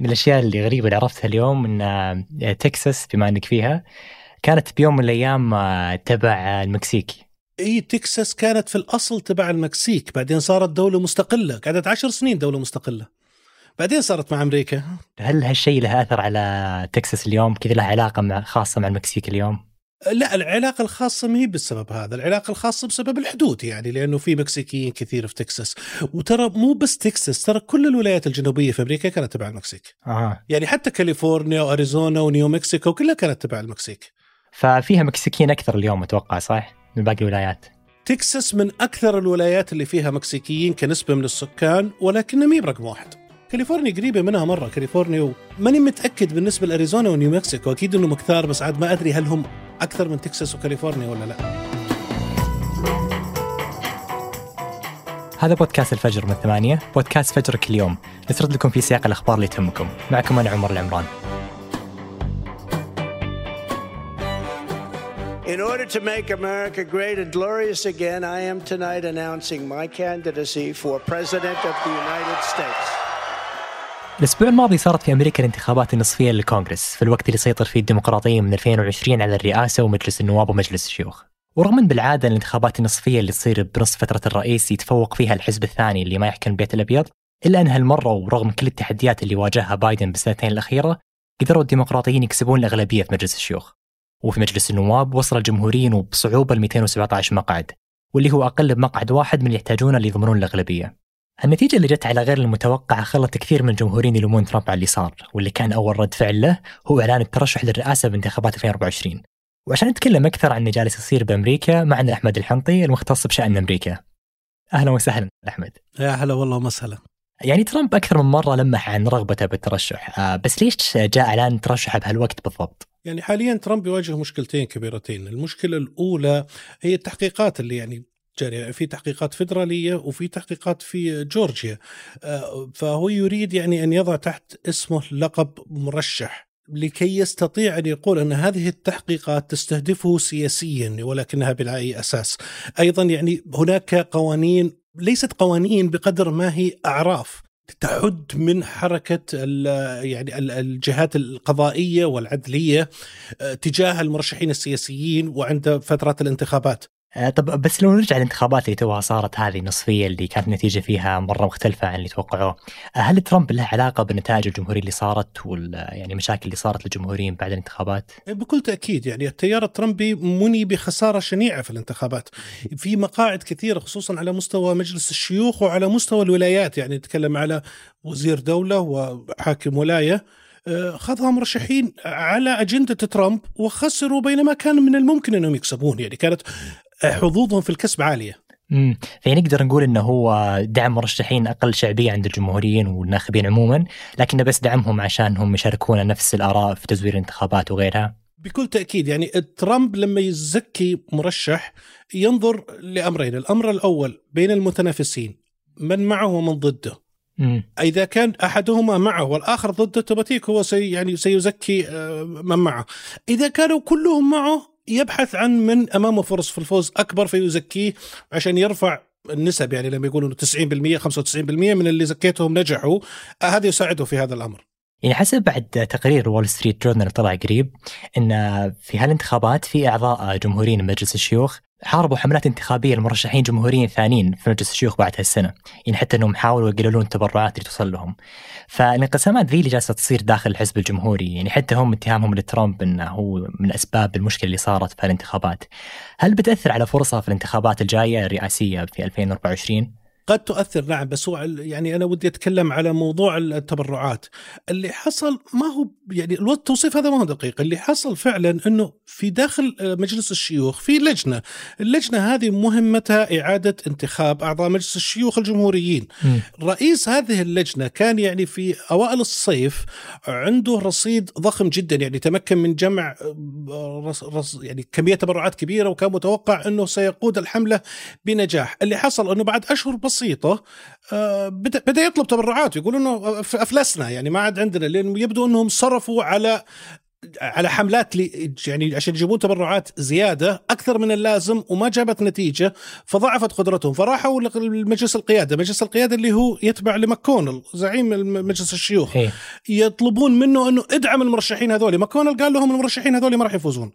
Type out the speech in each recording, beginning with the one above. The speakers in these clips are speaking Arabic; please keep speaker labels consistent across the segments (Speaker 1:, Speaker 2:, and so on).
Speaker 1: من الأشياء اللي غريبة اللي عرفتها اليوم إن آه، تكساس بما إنك فيها كانت بيوم من الأيام آه، تبع المكسيك
Speaker 2: إي تكساس كانت في الأصل تبع المكسيك. بعدين صارت دولة مستقلة. قعدت عشر سنين دولة مستقلة. بعدين صارت مع أمريكا.
Speaker 1: هل هالشيء له آثر على تكساس اليوم؟ كذا له علاقة مع خاصة مع المكسيك اليوم؟
Speaker 2: لا العلاقة الخاصة ما هي بالسبب هذا العلاقة الخاصة بسبب الحدود يعني لأنه في مكسيكيين كثير في تكساس. وترى مو بس تكساس ترى كل الولايات الجنوبية في أمريكا كانت تبع المكسيك.
Speaker 1: آه.
Speaker 2: يعني حتى كاليفورنيا وأريزونا ونيو مكسيكو كلها كانت تبع المكسيك.
Speaker 1: ففيها مكسيكيين أكثر اليوم أتوقع صح؟ من باقي الولايات.
Speaker 2: تكساس من أكثر الولايات اللي فيها مكسيكيين كنسبة من السكان ولكنها مي برقم واحد. كاليفورنيا قريبة منها مرة كاليفورنيا ماني متأكد بالنسبة لأريزونا ونيو مكسيكو أكيد أنهم كثار بس عاد ما أدري هل هم أكثر من تكساس وكاليفورنيا ولا لا.
Speaker 1: هذا بودكاست الفجر من ثمانية بودكاست فجرك اليوم. نسرد لكم في سياق الأخبار اللي تهمكم. معكم أنا عمر العمران.
Speaker 3: In order to make America great and glorious again, I am tonight announcing my candidacy for President of the United States.
Speaker 1: الأسبوع الماضي صارت في أمريكا الانتخابات النصفية للكونغرس في الوقت اللي سيطر فيه الديمقراطية من 2020 على الرئاسة ومجلس النواب ومجلس الشيوخ. ورغم أن بالعادة الانتخابات النصفية اللي تصير بنص فترة الرئيس يتفوق فيها الحزب الثاني اللي ما يحكم البيت الأبيض إلا أن هالمرة ورغم كل التحديات اللي واجهها بايدن بالسنتين الأخيرة قدروا الديمقراطيين يكسبون الأغلبية في مجلس الشيوخ. وفي مجلس النواب وصل الجمهوريين وبصعوبه ل 217 مقعد واللي هو أقل بمقعد واحد من اللي يحتاجونه ليضمنون الأغلبية. النتيجة اللي جت على غير المتوقعة خلت كثير من الجمهوريين يلومون ترامب على اللي صار واللي كان أول رد فعل له هو إعلان الترشح للرئاسة بانتخابات 2024 وعشان نتكلم أكثر عن اللي جالس يصير بأمريكا معنا أحمد الحنطي المختص بشأن أمريكا. أهلا وسهلا أحمد.
Speaker 2: يا هلا والله وسهلا
Speaker 1: يعني ترامب أكثر من مرة لمح عن رغبته بالترشح. آه بس ليش جاء إعلان ترشحه بهالوقت بالضبط؟
Speaker 2: يعني حاليا ترامب يواجه مشكلتين كبيرتين. المشكلة الأولى هي التحقيقات اللي يعني جارية في تحقيقات فيدرالية وفي تحقيقات في جورجيا آه، فهو يريد يعني أن يضع تحت اسمه لقب مرشح لكي يستطيع أن يقول أن هذه التحقيقات تستهدفه سياسيا ولكنها بلا اي أساس. أيضا يعني هناك قوانين ليست قوانين بقدر ما هي أعراف تحد من حركة يعني الجهات القضائية والعدلية آه، تجاه المرشحين السياسيين وعند فترات الانتخابات.
Speaker 1: آه، طب بس لو نرجع للانتخابات اللي توها صارت هذه النصفية اللي كانت النتيجه فيها مرة مختلفة عن اللي توقعوه، آه، هل ترامب له علاقة بالنتائج الجمهورية اللي صارت وال يعني مشاكل اللي صارت للجمهوريين بعد الانتخابات؟
Speaker 2: بكل تأكيد يعني التيار الترامبي مني بخسارة شنيعة في الانتخابات. في مقاعد كثيرة خصوصا على مستوى مجلس الشيوخ وعلى مستوى الولايات يعني نتكلم على وزير دولة وحاكم ولاية آه، خذها مرشحين على أجندة ترامب وخسروا بينما كان من الممكن أنهم يكسبون يعني كانت حظوظهم في الكسب عالية
Speaker 1: امم فيعني نقدر نقول إنه هو دعم مرشحين أقل شعبية عند الجمهوريين والناخبين عموما، لكنه بس دعمهم عشانهم يشاركون نفس الآراء في تزوير الانتخابات وغيرها.
Speaker 2: بكل تأكيد يعني ترامب لما يزكي مرشح ينظر لأمرين، الأمر الأول بين المتنافسين من معه ومن ضده.
Speaker 1: مم.
Speaker 2: إذا كان أحدهما معه والآخر ضده توباتيك هو سي يعني سيزكي آه، من معه. إذا كانوا كلهم معه يبحث عن من أمامه فرص في الفوز أكبر فيزكيه عشان يرفع النسب يعني لما يقولوا 90% 95% من اللي زكيتهم نجحوا هذا يساعده في هذا الأمر.
Speaker 1: يعني حسب بعد تقرير وول ستريت جورنال طلع قريب إن في هالانتخابات في أعضاء جمهوريين مجلس الشيوخ حاربوا حملات انتخابية لمرشحين جمهوريين ثانيين في مجلس الشيوخ بعد هالسنة، يعني حتى إنهم حاولوا يقللون التبرعات اللي توصل لهم. فالانقسامات ذي اللي جالسة تصير داخل الحزب الجمهوري، يعني حتى هم اتهامهم لترامب إنه هو من أسباب المشكلة اللي صارت في الانتخابات. هل بتأثر على فرصه في الانتخابات الجاية الرئاسية في 2024؟
Speaker 2: قد تؤثر. نعم بس هو يعني أنا ودي أتكلم على موضوع التبرعات. اللي حصل ما هو يعني التوصيف هذا ما هو دقيق. اللي حصل فعلا إنه في داخل مجلس الشيوخ في لجنة. اللجنة هذه مهمتها إعادة انتخاب أعضاء مجلس الشيوخ الجمهوريين. م. رئيس هذه اللجنة كان يعني في أوائل الصيف عنده رصيد ضخم جدا. يعني تمكن من جمع رص رص يعني كمية تبرعات كبيرة وكان متوقع إنه سيقود الحملة بنجاح. اللي حصل إنه بعد أشهر بسيطة آه، بدأ يطلب تبرعات يقول إنه افلسنا يعني ما عاد عندنا لأنه يبدو إنهم صرفوا على على حملات لي يعني عشان يجيبون تبرعات زيادة أكثر من اللازم وما جابت نتيجة فضعفت قدرتهم فراحوا لمجلس القيادة، مجلس القيادة اللي هو يتبع لماكونل زعيم مجلس الشيوخ
Speaker 1: إيه.
Speaker 2: يطلبون منه إنه ادعم المرشحين هذول، ماكونل قال لهم المرشحين هذول ما راح يفوزون.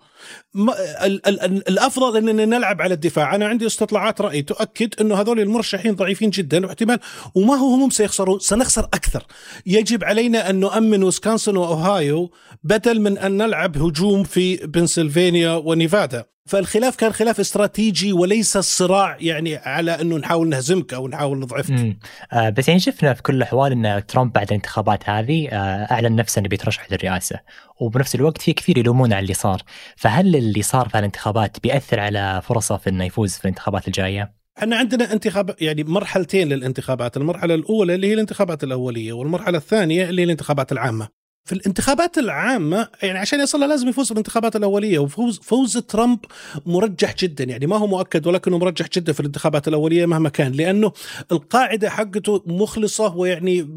Speaker 2: ما ال ال ال الأفضل أننا نلعب على الدفاع، أنا عندي استطلاعات رأي. تؤكد انه هذول المرشحين ضعيفين جدا. واحتمال وما هو هم سيخسرون. سنخسر أكثر. يجب علينا أن نؤمن ويسكونسن وأوهايو بدل من أن نلعب هجوم في بنسلفانيا ونيفادا. فالخلاف كان خلاف استراتيجي وليس الصراع يعني على أنه نحاول نهزمك أو نحاول نضعفك.
Speaker 1: آه بس يعني شفنا في كل الأحوال إن ترامب بعد الانتخابات هذه آه أعلن نفسه إنه بيترشح للرئاسة وبنفس الوقت في كثير يلومون على اللي صار، فهل اللي صار في الانتخابات بيأثر على فرصه في إنه يفوز في الانتخابات الجاية؟
Speaker 2: إحنا عندنا انتخاب يعني مرحلتين للانتخابات، المرحلة الأولى اللي هي الانتخابات الأولية والمرحلة الثانية اللي هي الانتخابات العامة. في الانتخابات العامة يعني عشان يصلها لازم يفوز بالانتخابات الأولية وفوز فوز ترامب مرجح جدا يعني ما هو مؤكد ولكنه مرجح جدا في الانتخابات الأولية مهما كان لأنه القاعدة حقته مخلصة ويعني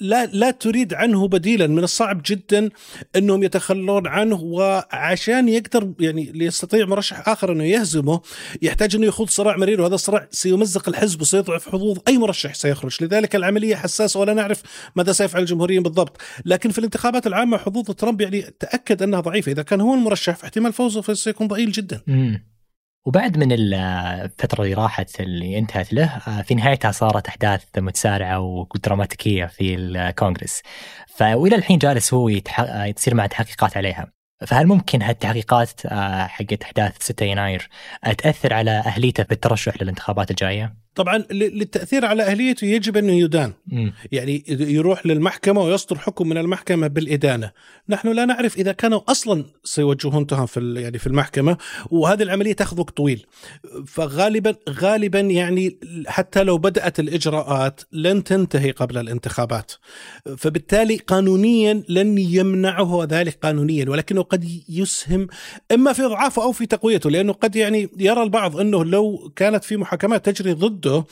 Speaker 2: لا لا تريد عنه بديلا من الصعب جدا إنهم يتخلون عنه وعشان يقدر يعني ليستطيع مرشح آخر إنه يهزمه يحتاج إنه يخوض صراع مرير وهذا الصراع سيمزق الحزب وسيضعف حظوظ أي مرشح سيخرج. لذلك العملية حساسة ولا نعرف ماذا سيفعل الجمهوريين بالضبط. لكن في الانتخابات العامة حظوظ ترامب يعني تأكد أنها ضعيفة. إذا كان هو المرشح فاحتمال فوزه سيكون ضئيل جدا.
Speaker 1: وبعد من الفترة اللي راحت اللي انتهت له في نهايتها صارت أحداث متسارعة ودراماتيكية في الكونغرس فإلى الحين جالس هو يتح... تصير مع تحقيقات عليها فهل ممكن هالتحقيقات حقت أحداث 6 يناير تأثر على أهليته في الترشح للانتخابات الجاية؟
Speaker 2: طبعا للتأثير على أهليته يجب انه يدان.
Speaker 1: م.
Speaker 2: يعني يروح للمحكمة ويصدر حكم من المحكمة بالإدانة. نحن لا نعرف إذا كانوا أصلا سيوجهون تهم في يعني في المحكمة وهذه العملية تاخذ وقت طويل. فغالبا غالبا يعني حتى لو بدأت الإجراءات لن تنتهي قبل الانتخابات. فبالتالي قانونيا لن يمنعه ذلك قانونيا ولكنه قد يسهم إما في إضعافه أو في تقويته لأنه قد يعني يرى البعض أنه لو كانت في محاكمات تجري ضده ضده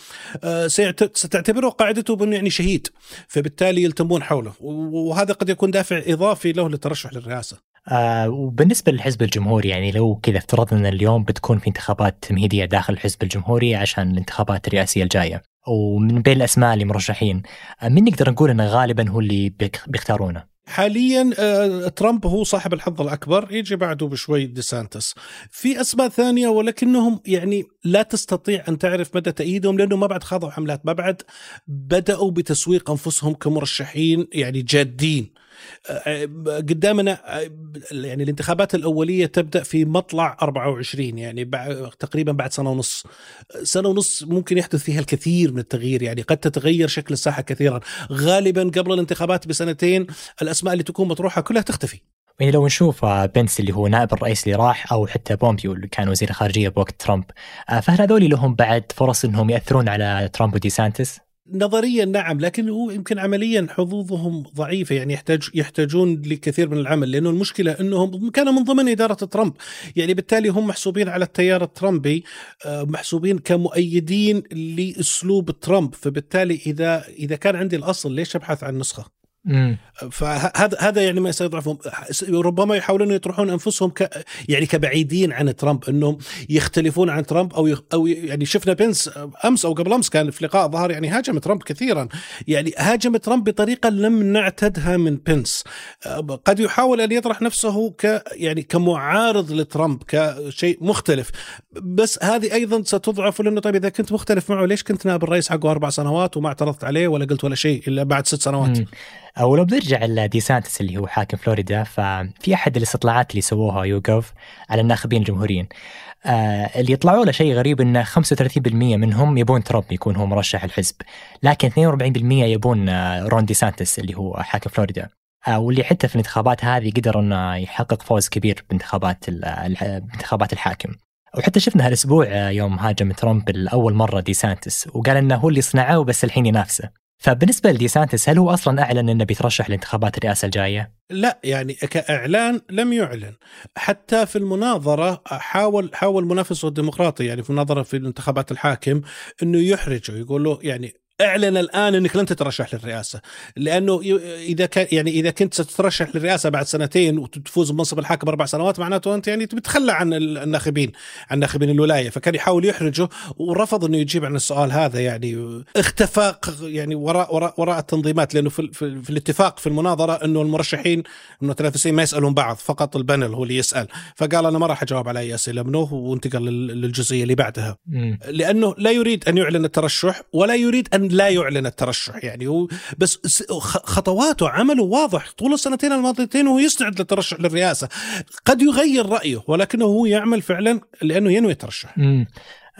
Speaker 2: آه، ستعتبره قاعدته بأنه يعني شهيد فبالتالي يلتمون حوله. وهذا قد يكون دافع إضافي له للترشح للرئاسة.
Speaker 1: آه وبالنسبة للحزب الجمهوري يعني لو كذا افترضنا اليوم بتكون في انتخابات تمهيديه داخل الحزب الجمهوري عشان الانتخابات الرئاسية الجاية ومن بين الأسماء اللي مرشحين آه من نقدر نقول إنه غالبا هو اللي بيختارونه
Speaker 2: حاليا آه، ترامب هو صاحب الحظ الأكبر يجي بعده بشوي ديسانتس. في أسماء ثانية ولكنهم يعني لا تستطيع أن تعرف مدى تأييدهم لأنه ما بعد خاضوا حملات ما بعد بدأوا بتسويق أنفسهم كمرشحين يعني جادين. قدامنا يعني الانتخابات الأولية تبدأ في مطلع 24 يعني تقريبا بعد سنة ونص. سنة ونص ممكن يحدث فيها الكثير من التغيير يعني قد تتغير شكل الساحة كثيرا. غالبا قبل الانتخابات بسنتين الأسماء اللي تكون مطروحة كلها تختفي.
Speaker 1: يعني لو نشوف بنس اللي هو نائب الرئيس اللي راح أو حتى بومبيو اللي كان وزير الخارجية بوقت ترامب فهل هذول لهم بعد فرص إنهم يأثرون على ترامب ودي سانتس؟
Speaker 2: نظريا نعم لكن هو يمكن عمليا حظوظهم ضعيفة يعني يحتاج يحتاجون لكثير من العمل لأنه المشكلة إنهم كانوا من ضمن إدارة ترامب يعني بالتالي هم محسوبين على التيار الترامبي آه، محسوبين كمؤيدين لأسلوب ترامب فبالتالي اذا إذا كان عندي الأصل ليش أبحث عن نسخة؟ فهذا هذا يعني ما سيضعفهم ربما يحاولون يطرحون أنفسهم ك يعني كبعيدين عن ترامب إنهم يختلفون عن ترامب أو أو يعني شفنا بنس أمس أو قبل أمس كان في لقاء ظهر يعني هاجم ترامب كثيرا. يعني هاجم ترامب بطريقة لم نعتدها من بنس قد يحاول أن يطرح نفسه ك يعني كمعارض لترامب كشيء مختلف. بس هذه أيضا ستضعف لأنه طيب إذا كنت مختلف معه ليش كنت نائب الرئيس حقه أربع سنوات وما اعترضت عليه ولا قلت ولا شيء إلا بعد ست سنوات؟
Speaker 1: أو لو بنرجع لديسانتس اللي هو حاكم فلوريدا ففي أحد الاستطلاعات اللي سووها يوغوف على الناخبين الجمهوريين آه اللي يطلعوا له شيء غريب انه 35% منهم يبون ترامب يكون هو مرشح الحزب لكن 42% يبون رون ديسانتس اللي هو حاكم فلوريدا. آه واللي حتى في الانتخابات هذه قدر إنه يحقق فوز كبير بانتخابات بانتخابات الحاكم. وحتى شفنا هالأسبوع آه، يوم هاجم ترامب لأول مرة ديسانتس وقال إنه هو اللي صنعه بس الحين ينافسه. فبالنسبة لديسانتس هل هو أصلا أعلن إنه بيترشح لانتخابات الرئاسة الجاية؟
Speaker 2: لا يعني كإعلان لم يعلن حتى في المناظرة حاول حاول منافسه الديمقراطي يعني في المناظره في انتخابات الحاكم إنه يحرجه يقول له يعني اعلن الآن إنك لن تترشح للرئاسة لأنه إذا كان يعني إذا كنت ستترشح للرئاسة بعد سنتين وتفوز بمنصب الحاكم أربع سنوات معناته أنت يعني تتخلى عن الناخبين عن ناخبين الولاية فكان يحاول يحرجه ورفض إنه يجيب عن السؤال هذا يعني. اختفى يعني وراء وراء وراء التنظيمات لأنه في, في, في الاتفاق في المناظرة إنه المرشحين إنه التنافسين ما يسألون بعض فقط البانل هو اللي يسأل. فقال أنا ما راح أجاوب على اي اسئله منه وانتقل للجزئية اللي بعدها. لأنه لا يريد أن يعلن الترشح ولا يريد أن لا يعلن الترشح يعني. بس خطواته عمله واضح. طول السنتين الماضيتين وهو يستعد للترشح للرئاسة. قد يغير رأيه ولكنه هو يعمل فعلا لأنه ينوي الترشح.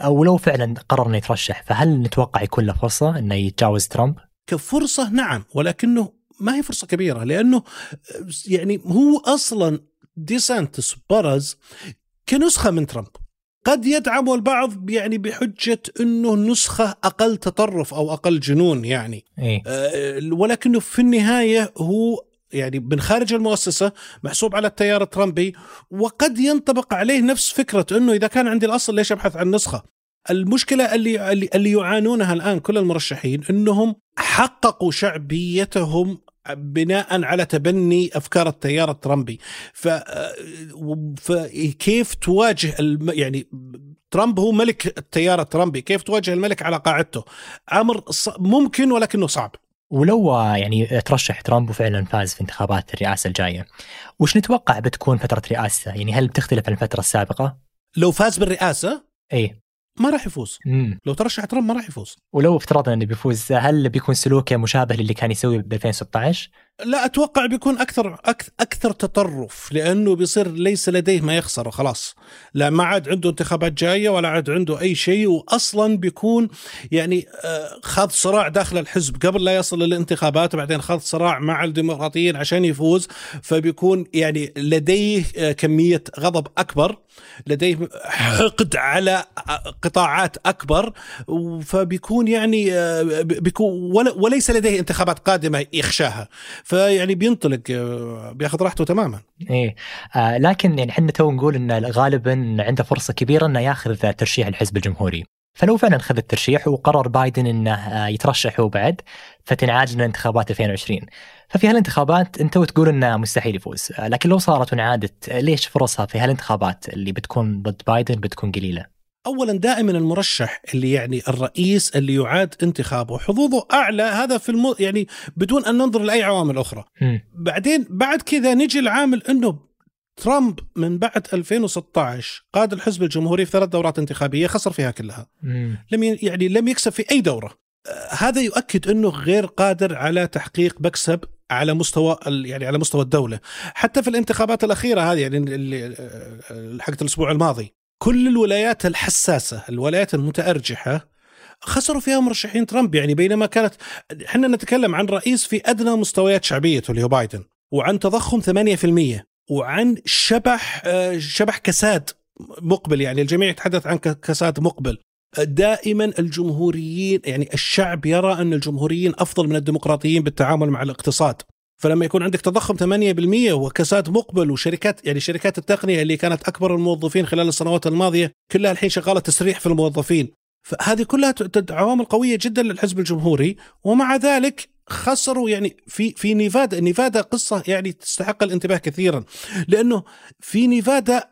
Speaker 1: ولو فعلا قرر إنه يترشح فهل نتوقع يكون له فرصة إنه يتجاوز ترامب؟
Speaker 2: كفرصة نعم ولكنه ما هي فرصة كبيرة لأنه يعني هو أصلا ديسانتس برز كنسخة من ترامب. قد يدعم البعض يعني بحجة أنه نسخة أقل تطرف أو أقل جنون يعني
Speaker 1: إيه؟
Speaker 2: أه ولكنه في النهاية هو يعني من خارج المؤسسة محسوب على التيار الترامبي وقد ينطبق عليه نفس فكرة أنه إذا كان عندي الأصل ليش أبحث عن نسخة المشكلة اللي, اللي, اللي يعانونها الآن كل المرشحين أنهم حققوا شعبيتهم بناء على تبني أفكار التيار الترامبي. ف فكيف تواجه الم... يعني ترامب هو ملك التيار الترامبي كيف تواجه الملك على قاعدته؟ أمر ممكن ولكنه صعب.
Speaker 1: ولو يعني ترشح ترامب وفعلا فاز في انتخابات الرئاسة الجاية وش نتوقع بتكون فترة رئاسته؟ يعني هل بتختلف عن الفترة السابقة؟
Speaker 2: لو فاز بالرئاسة؟
Speaker 1: إيه.
Speaker 2: ما راح يفوز.
Speaker 1: مم.
Speaker 2: لو ترشح ترامب ما راح يفوز.
Speaker 1: ولو افترضنا إنه بيفوز هل بيكون سلوكه مشابه للي كان يسويه ب 2016
Speaker 2: لا أتوقع بيكون أكثر أكثر تطرف لأنه بيصير ليس لديه ما يخسر خلاص. لا ما عاد عنده انتخابات جاية ولا عاد عنده أي شيء واصلا بيكون يعني آه، خاض صراع داخل الحزب. قبل لا يصل للانتخابات وبعدين خاض صراع مع الديمقراطيين عشان يفوز فبيكون يعني لديه آه، كمية غضب أكبر لديه حقد على قطاعات أكبر فبيكون يعني آه، بيكون وليس لديه انتخابات قادمة يخشاها. فيعني بينطلق آه، بياخذ راحته تماما.
Speaker 1: إيه. آه لكن يعني إحنا تو نقول إن غالبا عنده فرصة كبيرة إنه ياخذ ترشيح الحزب الجمهوري. فلو فعلا خذ الترشيح وقرر بايدن إنه آه، يترشح هو بعد فتنعاد لنا انتخابات 2020 ففي هالانتخابات أنت تقول إنه مستحيل يفوز. آه، لكن لو صارت وانعادت ليش فرصها في هالانتخابات اللي بتكون ضد بايدن بتكون قليلة؟
Speaker 2: اولا دائما المرشح اللي يعني الرئيس اللي يعاد انتخابه حظوظه أعلى هذا في المو يعني بدون أن ننظر لأي عوامل أخرى.
Speaker 1: م.
Speaker 2: بعدين بعد كذا نجي العامل إنه ترامب من بعد 2016 قاد الحزب الجمهوري في ثلاث دورات انتخابية خسر فيها كلها.
Speaker 1: م.
Speaker 2: لم يعني لم يكسب في أي دورة. آه، هذا يؤكد إنه غير قادر على تحقيق مكسب على مستوى يعني على مستوى الدولة. حتى في الانتخابات الأخيرة هذه يعني اللي حقت الأسبوع الماضي. كل الولايات الحساسة الولايات المتأرجحة خسروا فيها مرشحين ترامب يعني بينما كانت إحنا نتكلم عن رئيس في أدنى مستويات شعبيته اللي هو بايدن وعن تضخم 8% وعن شبح آه، شبح كساد مقبل يعني الجميع يتحدث عن كساد مقبل. دائما الجمهوريين يعني الشعب يرى أن الجمهوريين أفضل من الديمقراطيين بالتعامل مع الاقتصاد. فلما يكون عندك تضخم 8% وكساد مقبل وشركات يعني شركات التقنية اللي كانت أكبر الموظفين خلال السنوات الماضية كلها الحين شغالة تسريح في الموظفين. فهذه كلها عوامل قوية جدا للحزب الجمهوري ومع ذلك خسروا يعني في في نيفادا نيفادا قصة يعني تستحق الانتباه كثيرا. لأنه في نيفادا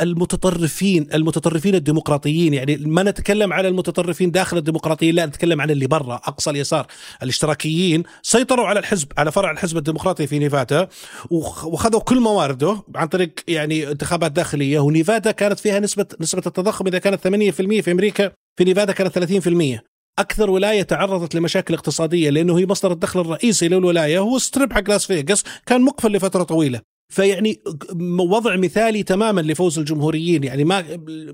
Speaker 2: المتطرفين المتطرفين الديمقراطيين يعني ما نتكلم على المتطرفين داخل الديمقراطيين لا نتكلم عن اللي برا أقصى اليسار الاشتراكيين سيطروا على الحزب على فرع الحزب الديمقراطي في نيفادا وخذوا كل موارده عن طريق يعني انتخابات داخلية. ونيفادا كانت فيها نسبة نسبة التضخم إذا كانت 8% في أمريكا في نيفادا كانت 30% أكثر ولاية تعرضت لمشاكل اقتصادية لأنه هي مصدر الدخل الرئيسي للولاية هو strip حق لاس فيغاس كان مقفل لفترة طويلة. فيعني وضع مثالي تماما لفوز الجمهوريين. يعني ما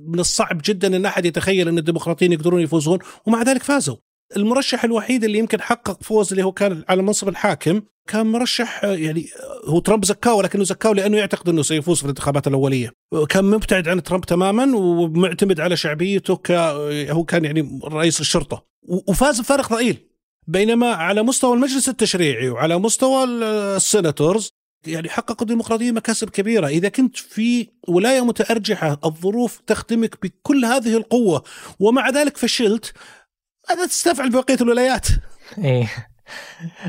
Speaker 2: من الصعب جدا إن أحد يتخيل إن الديمقراطيين يقدرون يفوزون ومع ذلك فازوا. المرشح الوحيد اللي يمكن حقق فوز اللي هو كان على منصب الحاكم كان مرشح يعني هو ترامب زكاه ولكنه زكاه لأنه يعتقد إنه سيفوز في الانتخابات الأولية. كان مبتعد عن ترامب تماما ومعتمد على شعبيته ك هو كان يعني رئيس الشرطة. وفاز بفارق ضئيل. بينما على مستوى المجلس التشريعي وعلى مستوى السيناتورز يعني حققوا الديمقراطية مكاسب كبيرة. إذا كنت في ولاية متأرجحة الظروف تخدمك بكل هذه القوة ومع ذلك فشلت هذا تستفعل بقية الولايات؟
Speaker 1: إيه.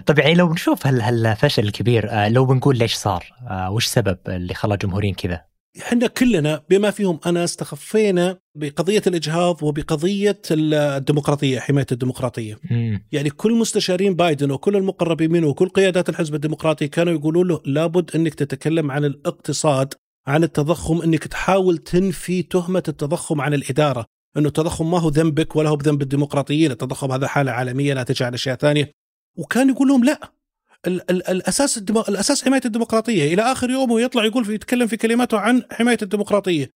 Speaker 1: طيب يعني لو نشوف هال هالفشل الكبير آه، لو بنقول ليش صار آه، وش سبب اللي خلى الجمهوريين كذا؟
Speaker 2: إحنا كلنا بما فيهم انا استخفينا بقضية الإجهاض وبقضية الديمقراطية حماية الديمقراطية.
Speaker 1: مم.
Speaker 2: يعني كل مستشارين بايدن وكل المقربين منه وكل قيادات الحزب الديمقراطي كانوا يقولوا له لابد إنك تتكلم عن الاقتصاد عن التضخم إنك تحاول تنفي تهمة التضخم عن الإدارة. إنه التضخم ما هو ذنبك ولا هو بذنب الديمقراطيين التضخم هذا حالة عالمية ناتجه عن أشياء ثانية. وكان يقول لهم لا. ال- ال- الأساس. الأساس حماية الديمقراطية إلى آخر يوم ويطلع يقول في يتكلم في كلماته عن حماية الديمقراطية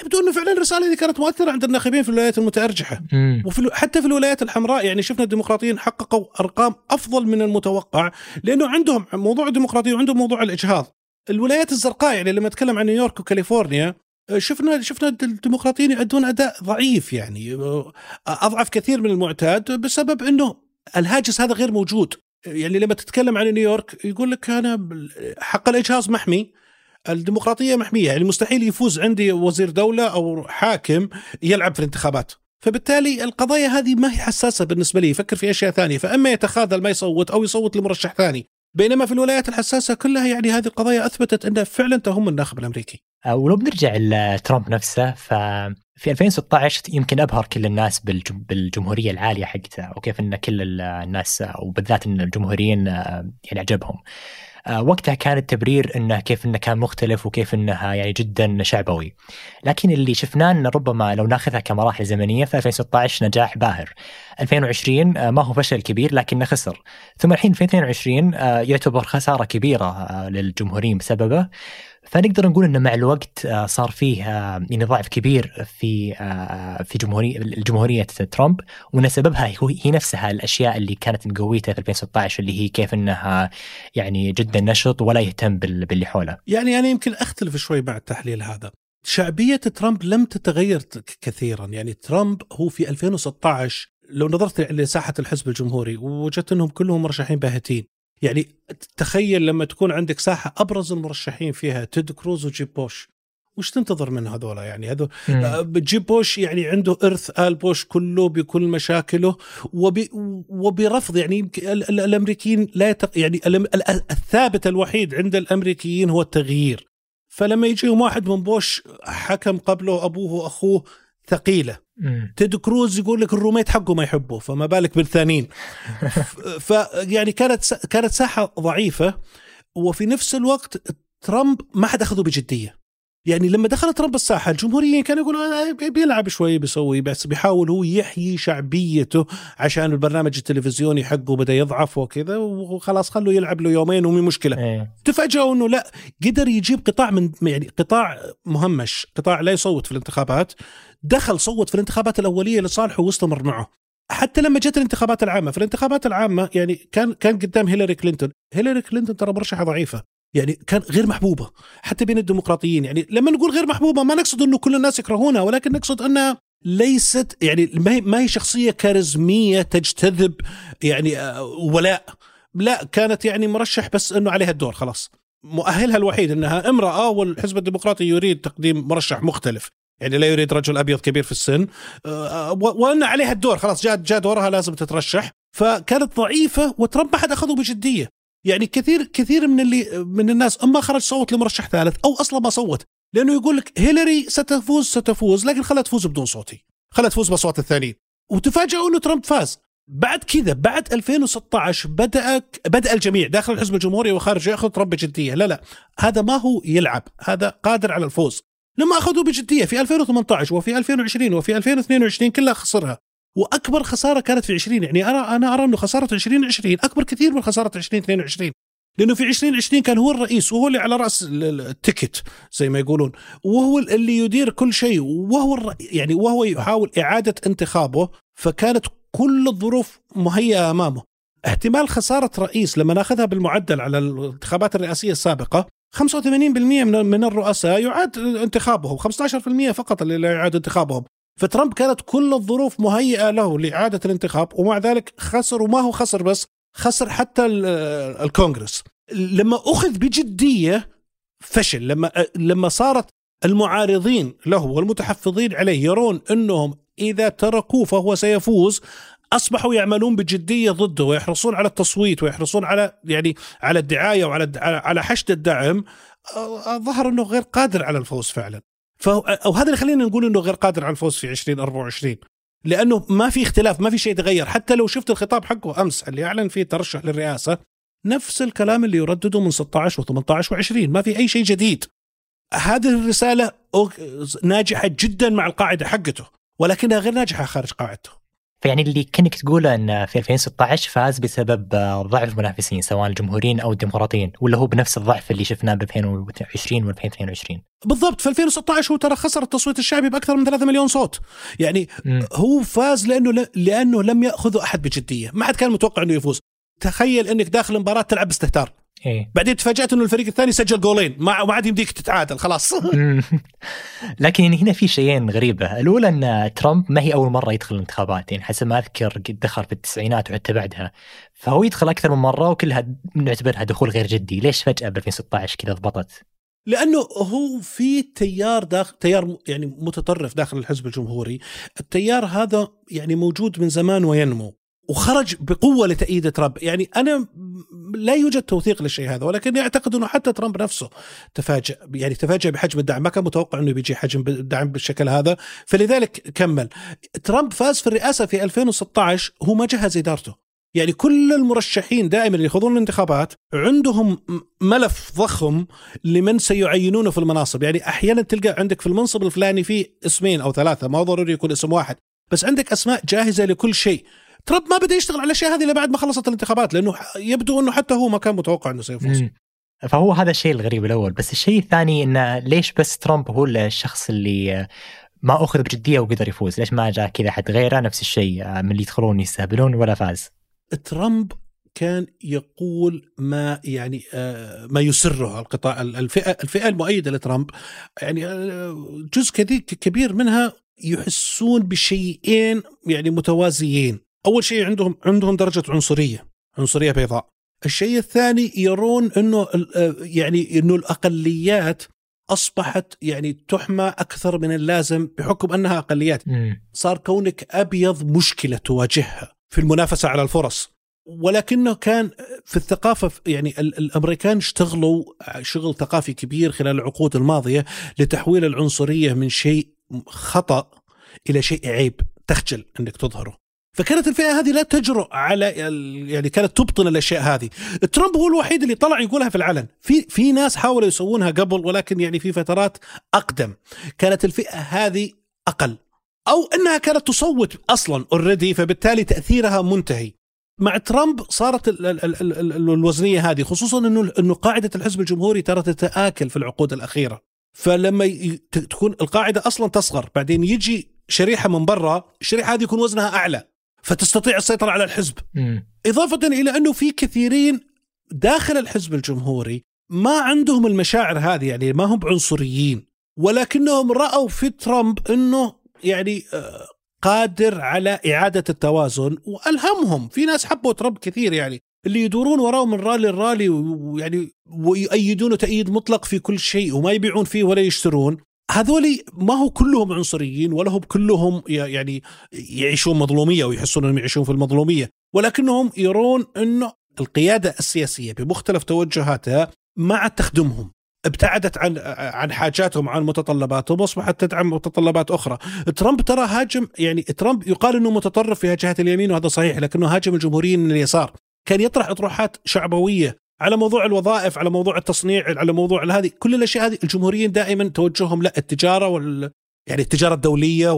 Speaker 2: يبدو أنه فعلا الرسالة دي كانت مؤثرة عند الناخبين في الولايات المتأرجحة
Speaker 1: مم.
Speaker 2: وفي حتى في الولايات الحمراء يعني شفنا الديمقراطيين حققوا أرقام أفضل من المتوقع لأنه عندهم موضوع الديمقراطية وعندهم موضوع الإجهاض الولايات الزرقاء يعني لما اتكلم عن نيويورك وكاليفورنيا آه، شفنا شفنا الديمقراطيين يؤدون أداء ضعيف يعني آه، أضعف كثير من المعتاد بسبب أنه الهاجس هذا غير موجود يعني لما تتكلم عن نيويورك يقول لك أنا حق الاجهاض محمي الديمقراطية محمية يعني مستحيل يفوز عندي وزير دولة أو حاكم يلعب في الانتخابات. فبالتالي القضايا هذه ما هي حساسة بالنسبة لي يفكر في أشياء ثانية. فأما يتخاذل ما يصوت أو يصوت لمرشح ثاني بينما في الولايات الحساسة كلها يعني هذه القضايا أثبتت انها فعلا تهم الناخب الأمريكي.
Speaker 1: آه، ولو بنرجع لترامب نفسه ففي 2016 يمكن أبهر كل الناس بالجم... بالجمهورية العالية حقته وكيف إن كل ال- الناس وبالذات إن الجمهوريين يعني عجبهم. آه، وقتها كان التبرير إنه كيف إنه كان مختلف وكيف انها يعني جدا شعبوي. لكن اللي شفناه إنه ربما لو ناخذها كمراحل زمنية في 2016 نجاح باهر. 2020 آه، ما هو فشل كبير لكنه خسر. ثم الحين 2022 آه، يعتبر خسارة كبيرة للجمهوريين بسببه. فنقدر نقول انه مع الوقت آه، صار فيه آه، يعني ضعف كبير في آه، في جمهوريه الجمهورية ترامب وإن سببها هي نفسها الأشياء اللي كانت مقويته في 2016 اللي هي كيف إنها يعني جدا نشط ولا يهتم بال- باللي حوله.
Speaker 2: يعني أنا يمكن أختلف شوي مع التحليل هذا. شعبية ترامب لم تتغير كثيرا. يعني ترامب هو في 2016 لو نظرت لساحة الحزب الجمهوري وجدت إنهم كلهم مرشحين باهتين. يعني تخيل لما تكون عندك ساحة أبرز المرشحين فيها تيد كروز وجيب بوش. وش تنتظر من هذولا يعني؟ هذول آه، جيب بوش يعني عنده إرث آل بوش كله بكل مشاكله وب وبرفض يعني يمكن ال- ال- الأمريكيين لا يتق... يعني ال- ال- الثابت الوحيد عند الأمريكيين هو التغيير. فلما يجيهم واحد من بوش حكم قبله أبوه وأخوه
Speaker 1: ثقيلة.
Speaker 2: تيد كروز يقول لك الروميت حقه ما يحبه فما بالك بالثانيين. ف يعني كانت كانت ساحة ضعيفة وفي نفس الوقت ترامب ما حد أخذه بجدية. يعني لما دخل ترامب الساحة الجمهوريين كانوا يقولوا آه، بيلعب شوي بيسوي بس بيحاول هو يحيي شعبيته عشان البرنامج التلفزيوني حقه بدأ يضعف وكذا وخلاص خلوا يلعب له يومين ومي مشكلة.
Speaker 1: إيه.
Speaker 2: تفاجئوا إنه لا قدر يجيب قطاع من يعني قطاع مهمش قطاع لا يصوت في الانتخابات دخل صوت في الانتخابات الأولية لصالحه واستمر معه. حتى لما جت الانتخابات العامة في الانتخابات العامة يعني كان كان قدام هيلاري كلينتون. هيلاري كلينتون ترى مرشحة ضعيفة. يعني كان غير محبوبة حتى بين الديمقراطيين يعني لما نقول غير محبوبة ما نقصد إنه كل الناس يكرهونها ولكن نقصد أنها ليست يعني ما هي, شخصية كاريزمية تجتذب يعني آه، ولاء لا كانت يعني مرشح بس إنه عليها الدور خلاص. مؤهلها الوحيد إنها امرأة والحزب الديمقراطي يريد تقديم مرشح مختلف يعني لا يريد رجل أبيض كبير في السن آه، وان عليها الدور خلاص جاء جاء دورها لازم تترشح فكانت ضعيفة وترامب ما حد اخذه بجدية. يعني كثير كثير من اللي من الناس أما خرج صوت لمرشح ثالث أو أصلا ما صوت لأنه يقول لك هيلاري ستفوز ستفوز لكن خلها تفوز بدون صوتي خلها تفوز باصوات الثانيين. وتفاجئوا إنه ترامب فاز. بعد كذا بعد 2016 بدا بدأ الجميع داخل الحزب الجمهوري وخارجه يأخذ ترامب بجدية. لا لا هذا ما هو يلعب هذا قادر على الفوز. لما اخذوا بجدية في 2018 وفي 2020 وفي 2022 كلها خسرها. وأكبر خسارة كانت في 20 يعني أنا أنا أرى إنه خسارة 2020 أكبر كثير من خسارة 2022 لأنه في 2020 كان هو الرئيس وهو اللي على رأس ال- ال- التيكت زي ما يقولون وهو اللي يدير كل شيء وهو يعني وهو يحاول إعادة انتخابه فكانت كل الظروف مهيئة أمامه. احتمال خسارة رئيس لما نأخذها بالمعدل على الانتخابات الرئاسية السابقة 85% من من الرؤساء يعاد انتخابهم 15% فقط اللي لا يعاد انتخابهم. فترامب كانت كل الظروف مهيئة له لإعادة الانتخاب ومع ذلك خسر وما هو خسر بس خسر حتى ال- الكونغرس. لما أخذ بجدية فشل لما لما صارت المعارضين له والمتحفظين عليه يرون إنهم إذا تركوه فهو سيفوز أصبحوا يعملون بجدية ضده ويحرصون على التصويت ويحرصون على يعني على الدعاية وعلى على حشد الدعم. ظهر إنه غير قادر على الفوز فعلا. أو هذا اللي خلينا نقول إنه غير قادر على الفوز في 2024 لأنه ما في اختلاف ما في شيء تغير حتى لو شفت الخطاب حقه أمس اللي اعلن فيه ترشح للرئاسة نفس الكلام اللي يردده من 16 و18 و20 ما في أي شيء جديد. هذه الرسالة ناجحة جدا مع القاعدة حقته ولكنها غير ناجحة خارج قاعدته.
Speaker 1: فيعني اللي كانك تقوله إن في 2016 فاز بسبب ضعف المنافسين سواء الجمهوريين أو الديمقراطيين ولا هو بنفس الضعف اللي شفناه ب 2020 و 2022
Speaker 2: بالضبط في 2016 هو ترى خسر التصويت الشعبي بأكثر من 3 مليون صوت. يعني م. هو فاز لأنه لأنه لم يأخذه أحد بجدية. ما حد كان متوقع إنه يفوز. تخيل إنك داخل المباراه تلعب باستهتار. إيه؟ بعدين تفاجأت إنه الفريق الثاني سجل جولين. ما ما عاد يمديك تتعادل خلاص.
Speaker 1: لكن يعني هنا في شيئين غريبة. الأولى إن ترامب ما هي أول مرة يدخل الانتخابات يعني حسب ما أذكر قد دخل في التسعينات وحتى بعدها. فهو يدخل أكثر من مرة وكلها نعتبرها دخول غير جدي. ليش فجأة ب 2016 كذا ضبطت؟
Speaker 2: لأنه هو في تيار داخل تيار يعني متطرف داخل الحزب الجمهوري. التيار هذا يعني موجود من زمان وينمو. وخرج بقوة لتأييد ترامب. يعني أنا لا يوجد توثيق للشيء هذا ولكني أعتقد إنه حتى ترامب نفسه تفاجأ يعني تفاجأ بحجم الدعم. ما كان متوقع إنه بيجي حجم الدعم بالشكل هذا. فلذلك كمل. ترامب فاز في الرئاسة في 2016 هو ما جهز إدارته. يعني كل المرشحين دائما اللي يخوضون الانتخابات عندهم ملف ضخم لمن سيعينونه في المناصب. يعني أحيانا تلقى عندك في المنصب الفلاني في اسمين أو ثلاثة ما ضروري يكون اسم واحد بس عندك أسماء جاهزة لكل شيء. ترامب ما بدا يشتغل على الأشياء هذه إلا بعد ما خلصت الانتخابات لأنه يبدو إنه حتى هو ما كان متوقع إنه سيفوز.
Speaker 1: فهو هذا الشيء الغريب الأول. بس الشيء الثاني انه ليش بس ترامب هو الشخص اللي ما أخذ بجدية وقدر يفوز؟ ليش ما جاء كذا حد غيره؟ نفس الشيء من اللي يدخلون يستهبلون ولا فاز.
Speaker 2: ترامب كان يقول ما يعني آه، ما يسره القطاع الفئة الفئة المؤيدة لترامب. يعني آه، جزء كبير منها يحسون بشيئين يعني متوازيين. أول شيء عندهم عندهم درجة عنصرية عنصرية بيضاء. الشيء الثاني يرون إنه يعني إنه الأقليات أصبحت يعني تحمى أكثر من اللازم بحكم أنها أقليات. صار كونك أبيض مشكلة تواجهها في المنافسة على الفرص. ولكنه كان في الثقافة يعني الأمريكان اشتغلوا شغل ثقافي كبير خلال العقود الماضية لتحويل العنصرية من شيء خطأ إلى شيء عيب تخجل إنك تظهره. فكانت الفئة هذه لا تجرؤ على يعني كانت تبطن الأشياء هذه. ترامب هو الوحيد اللي طلع يقولها في العلن. في في ناس حاولوا يسوونها قبل ولكن يعني في فترات أقدم. كانت الفئة هذه أقل. أو إنها كانت تصوت أصلا اوريدي فبالتالي تأثيرها منتهي. مع ترامب صارت ال ال ال ال الوزنية هذه خصوصا إنه قاعدة الحزب الجمهوري ترى تتآكل في العقود الأخيرة. فلما تكون القاعدة أصلا تصغر بعدين يجي شريحة من برا الشريحة هذه يكون وزنها أعلى. فتستطيع السيطرة على الحزب. مم. إضافة إلى أنه في كثيرين داخل الحزب الجمهوري ما عندهم المشاعر هذه يعني ما هم عنصريين ولكنهم رأوا في ترامب أنه يعني آه، قادر على إعادة التوازن وألهمهم. في ناس حبوا ترامب كثير يعني اللي يدورون وراه من رالي لرالي ويعني ويؤيدونه تأييد مطلق في كل شيء وما يبيعون فيه ولا يشترون. هذولي ما هو كلهم عنصريين ولا هم كلهم يعني يعيشون مظلومية ويحسون إنهم يعيشون في المظلومية ولكنهم يرون انه القيادة السياسية بمختلف توجهاتها ما عاد تخدمهم ابتعدت عن عن حاجاتهم عن متطلباتهم وأصبحت تدعم متطلبات أخرى. ترامب ترى هاجم يعني ترامب يقال إنه متطرف في جهة اليمين وهذا صحيح لكنه هاجم الجمهوريين من اليسار. كان يطرح إطروحات شعبوية على موضوع الوظائف على موضوع التصنيع على موضوع هذه كل الأشياء هذه الجمهوريين دائما توجههم لا التجارة وال يعني التجارة الدولية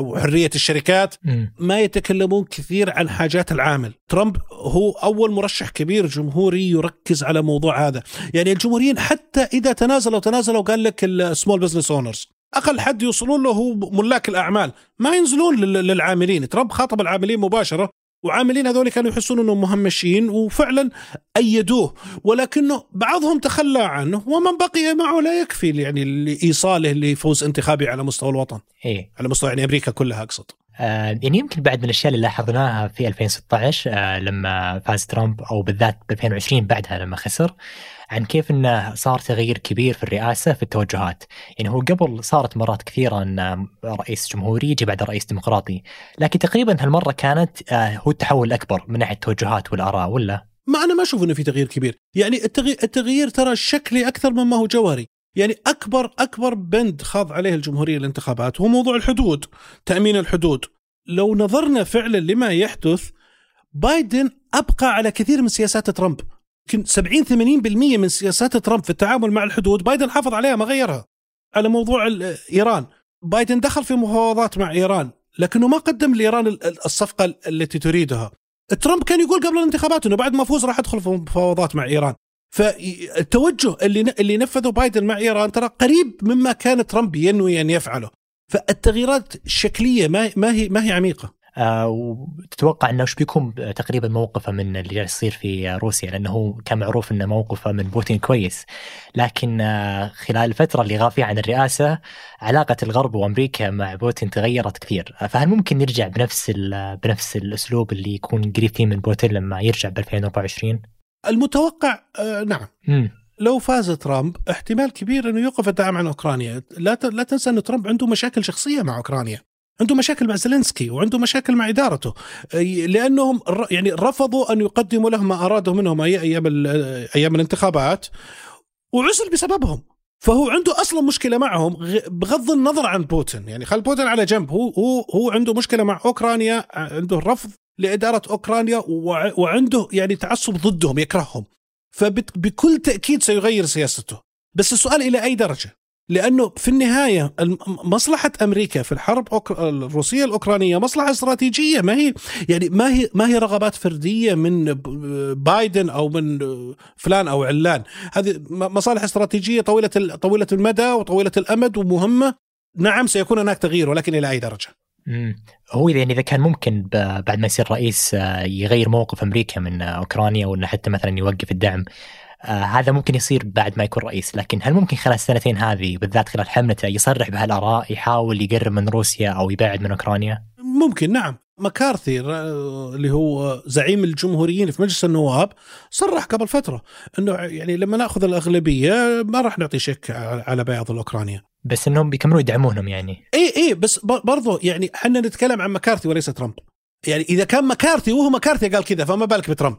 Speaker 2: وحرية الشركات ما يتكلمون كثير عن حاجات العامل. ترامب هو أول مرشح كبير جمهوري يركز على موضوع هذا. يعني الجمهوريين حتى إذا تنازلوا تنازلوا قال لك ال small business owners أقل حد يوصلون له هو ملاك الأعمال. ما ينزلون للعاملين. ترامب خاطب العاملين مباشرة وعاملين هذول كانوا يحسون إنهم مهمشين وفعلا أيدوه. ولكنه بعضهم تخلى عنه ومن بقي معه لا يكفي يعني لإيصاله لفوز انتخابي على مستوى الوطن.
Speaker 1: إيه؟
Speaker 2: على مستوى يعني أمريكا كلها
Speaker 1: أقصد. يعني يمكن بعد من الأشياء اللي لاحظناها في 2016 آه لما فاز ترامب أو بالذات ب 2020 بعدها لما خسر عن كيف إنه صار تغيير كبير في الرئاسة في التوجهات، يعني هو قبل صارت مرات كثيرة إن رئيس جمهوري يجي بعد رئيس ديمقراطي، لكن تقريبا هالمرة كانت آه هو التحول الأكبر من ناحية التوجهات والآراء ولا؟
Speaker 2: ما أنا ما أشوف إنه في تغيير كبير، يعني التغيير ترى شكلي أكثر مما هو جوهري، يعني أكبر أكبر بند خاض عليه الجمهورية الانتخابات هو موضوع الحدود، تأمين الحدود. لو نظرنا فعلا لما يحدث بايدن أبقى على كثير من سياسات ترامب. يمكن 70 80% من سياسات ترامب في التعامل مع الحدود بايدن حافظ عليها ما غيرها. على موضوع إيران، بايدن دخل في مفاوضات مع إيران، لكنه ما قدم لإيران الصفقة التي تريدها. ترامب كان يقول قبل الانتخابات إنه بعد ما افوز راح أدخل في مفاوضات مع إيران. فالتوجه اللي اللي نفذه بايدن مع إيران ترى قريب مما كان ترامب ينوي أن يفعله. فالتغييرات الشكلية ما ما هي ما هي عميقة.
Speaker 1: آه وتتوقع إنه وش بيكون تقريبا موقفه من اللي جالس يصير في روسيا؟ لأنه كان معروف إنه موقفه من بوتين كويس. لكن آه خلال الفترة اللي غاب فيها عن الرئاسة علاقة الغرب وأمريكا مع بوتين تغيرت كثير. فهل ممكن يرجع بنفس بنفس الأسلوب اللي يكون قريب فيه من بوتين لما يرجع ب 2024
Speaker 2: المتوقع آه نعم. م. لو فاز ترامب احتمال كبير إنه يوقف الدعم عن أوكرانيا، لا لا تنسى إن ترامب عنده مشاكل شخصية مع أوكرانيا. عنده مشاكل مع زيلينسكي وعنده مشاكل مع إدارته. لأنهم يعني رفضوا أن يقدموا له ما أرادوا منهم أيام أيام الانتخابات وعزل بسببهم. فهو عنده أصلا مشكلة معهم بغض النظر عن بوتين. يعني خل بوتين على جنب. هو هو هو عنده مشكلة مع أوكرانيا عنده رفض لإدارة أوكرانيا وعنده يعني تعصب ضدهم يكرههم. فبكل تأكيد سيغير سياسته. بس السؤال إلى أي درجة؟ لأنه في النهاية مصلحة أمريكا في الحرب الروسية الأوكرانية مصلحة استراتيجية. ما هي يعني ما هي ما هي رغبات فردية من بايدن أو من فلان أو علان. هذه مصالح استراتيجية طويلة طويلة المدى وطويلة الأمد ومهمة. نعم سيكون هناك تغيير ولكن إلى أي درجة؟
Speaker 1: مم. هو يعني إذا كان ممكن بعد ما يصير رئيس آه، يغير موقف أمريكا من أوكرانيا وإنه حتى مثلا يوقف الدعم آه هذا ممكن يصير بعد ما يكون رئيس. لكن هل ممكن خلال السنتين هذه بالذات خلال حملته يصرح بهالآراء يحاول يقرب من روسيا أو يبعد من أوكرانيا؟
Speaker 2: ممكن نعم. مكارثي اللي هو زعيم الجمهوريين في مجلس النواب صرح قبل فترة إنه يعني لما نأخذ الأغلبية ما راح نعطي شك على بياض الاوكرانيا
Speaker 1: بس إنهم بيكملوا يدعمونهم يعني.
Speaker 2: اي اي بس برضو يعني إحنا نتكلم عن مكارثي وليس ترامب. يعني إذا كان مكارثي وهو مكارثي قال كذا فما بالك بترامب.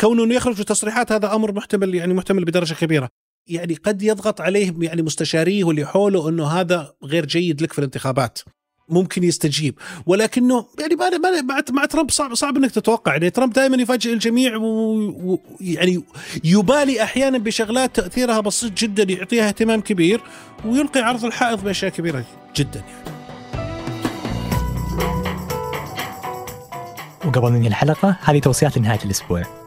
Speaker 2: كونه إنه يخرج تصريحات هذا أمر محتمل يعني محتمل بدرجة كبيرة. يعني قد يضغط عليه يعني مستشاريه واللي حوله إنه هذا غير جيد لك في الانتخابات. ممكن يستجيب. ولكنه يعني ما مع, مع ترامب صعب صعب إنك تتوقع. يعني ترامب دائما يفاجئ الجميع ويعني يبالي أحيانا بشغلات تأثيرها بسيط جدا يعطيها اهتمام كبير ويلقي عرض الحائط بأشياء كبيرة جدا. يعني
Speaker 1: وقبل ننهي الحلقة هذه توصيات لنهاية الأسبوع.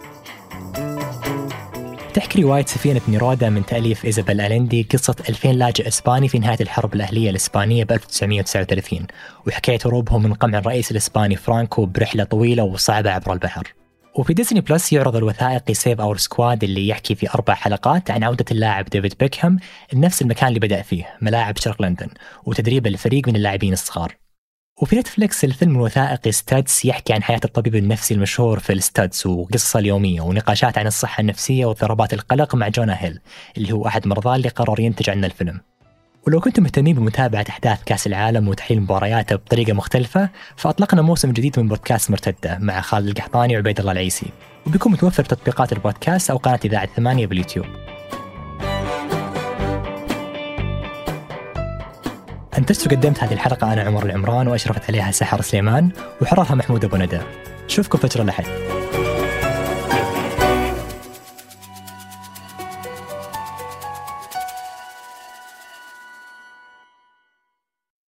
Speaker 1: تحكي رواية سفينة نيرودا من تأليف إيزابيل أليندي قصة 2000 لاجئ إسباني في نهاية الحرب الأهلية الإسبانية ب 1939 وحكاية هروبهم من قمع الرئيس الإسباني فرانكو برحلة طويلة وصعبة عبر البحر. وفي ديزني بلس يعرض الوثائقي Save Our Squad اللي يحكي في أربع حلقات عن عودة اللاعب ديفيد بيكهام لنفس المكان اللي بدأ فيه ملاعب شرق لندن وتدريب الفريق من اللاعبين الصغار. وفي نتفلكس الفيلم الوثائقي ستاتز يحكي عن حياة الطبيب النفسي المشهور فيل ستاتز وقصصه اليومية ونقاشات عن الصحة النفسية وضربات القلق مع جونا هيل اللي هو أحد مرضاه اللي قرر ينتج عنه الفيلم. ولو كنتم مهتمين بمتابعة أحداث كأس العالم وتحليل مبارياته بطريقة مختلفة فأطلقنا موسم جديد من بودكاست مرتدة مع خالد القحطاني وعبيد الله العيسي. وبيكون متوفر تطبيقات البودكاست أو قناة إذاعة ثمانية باليوتيوب. أنتجت وقدمت هذه الحلقة؟ أنا عمر العمران وأشرفت عليها سحر سليمان وحررها محمود أبو ندى. نشوفكم فجر الأحد.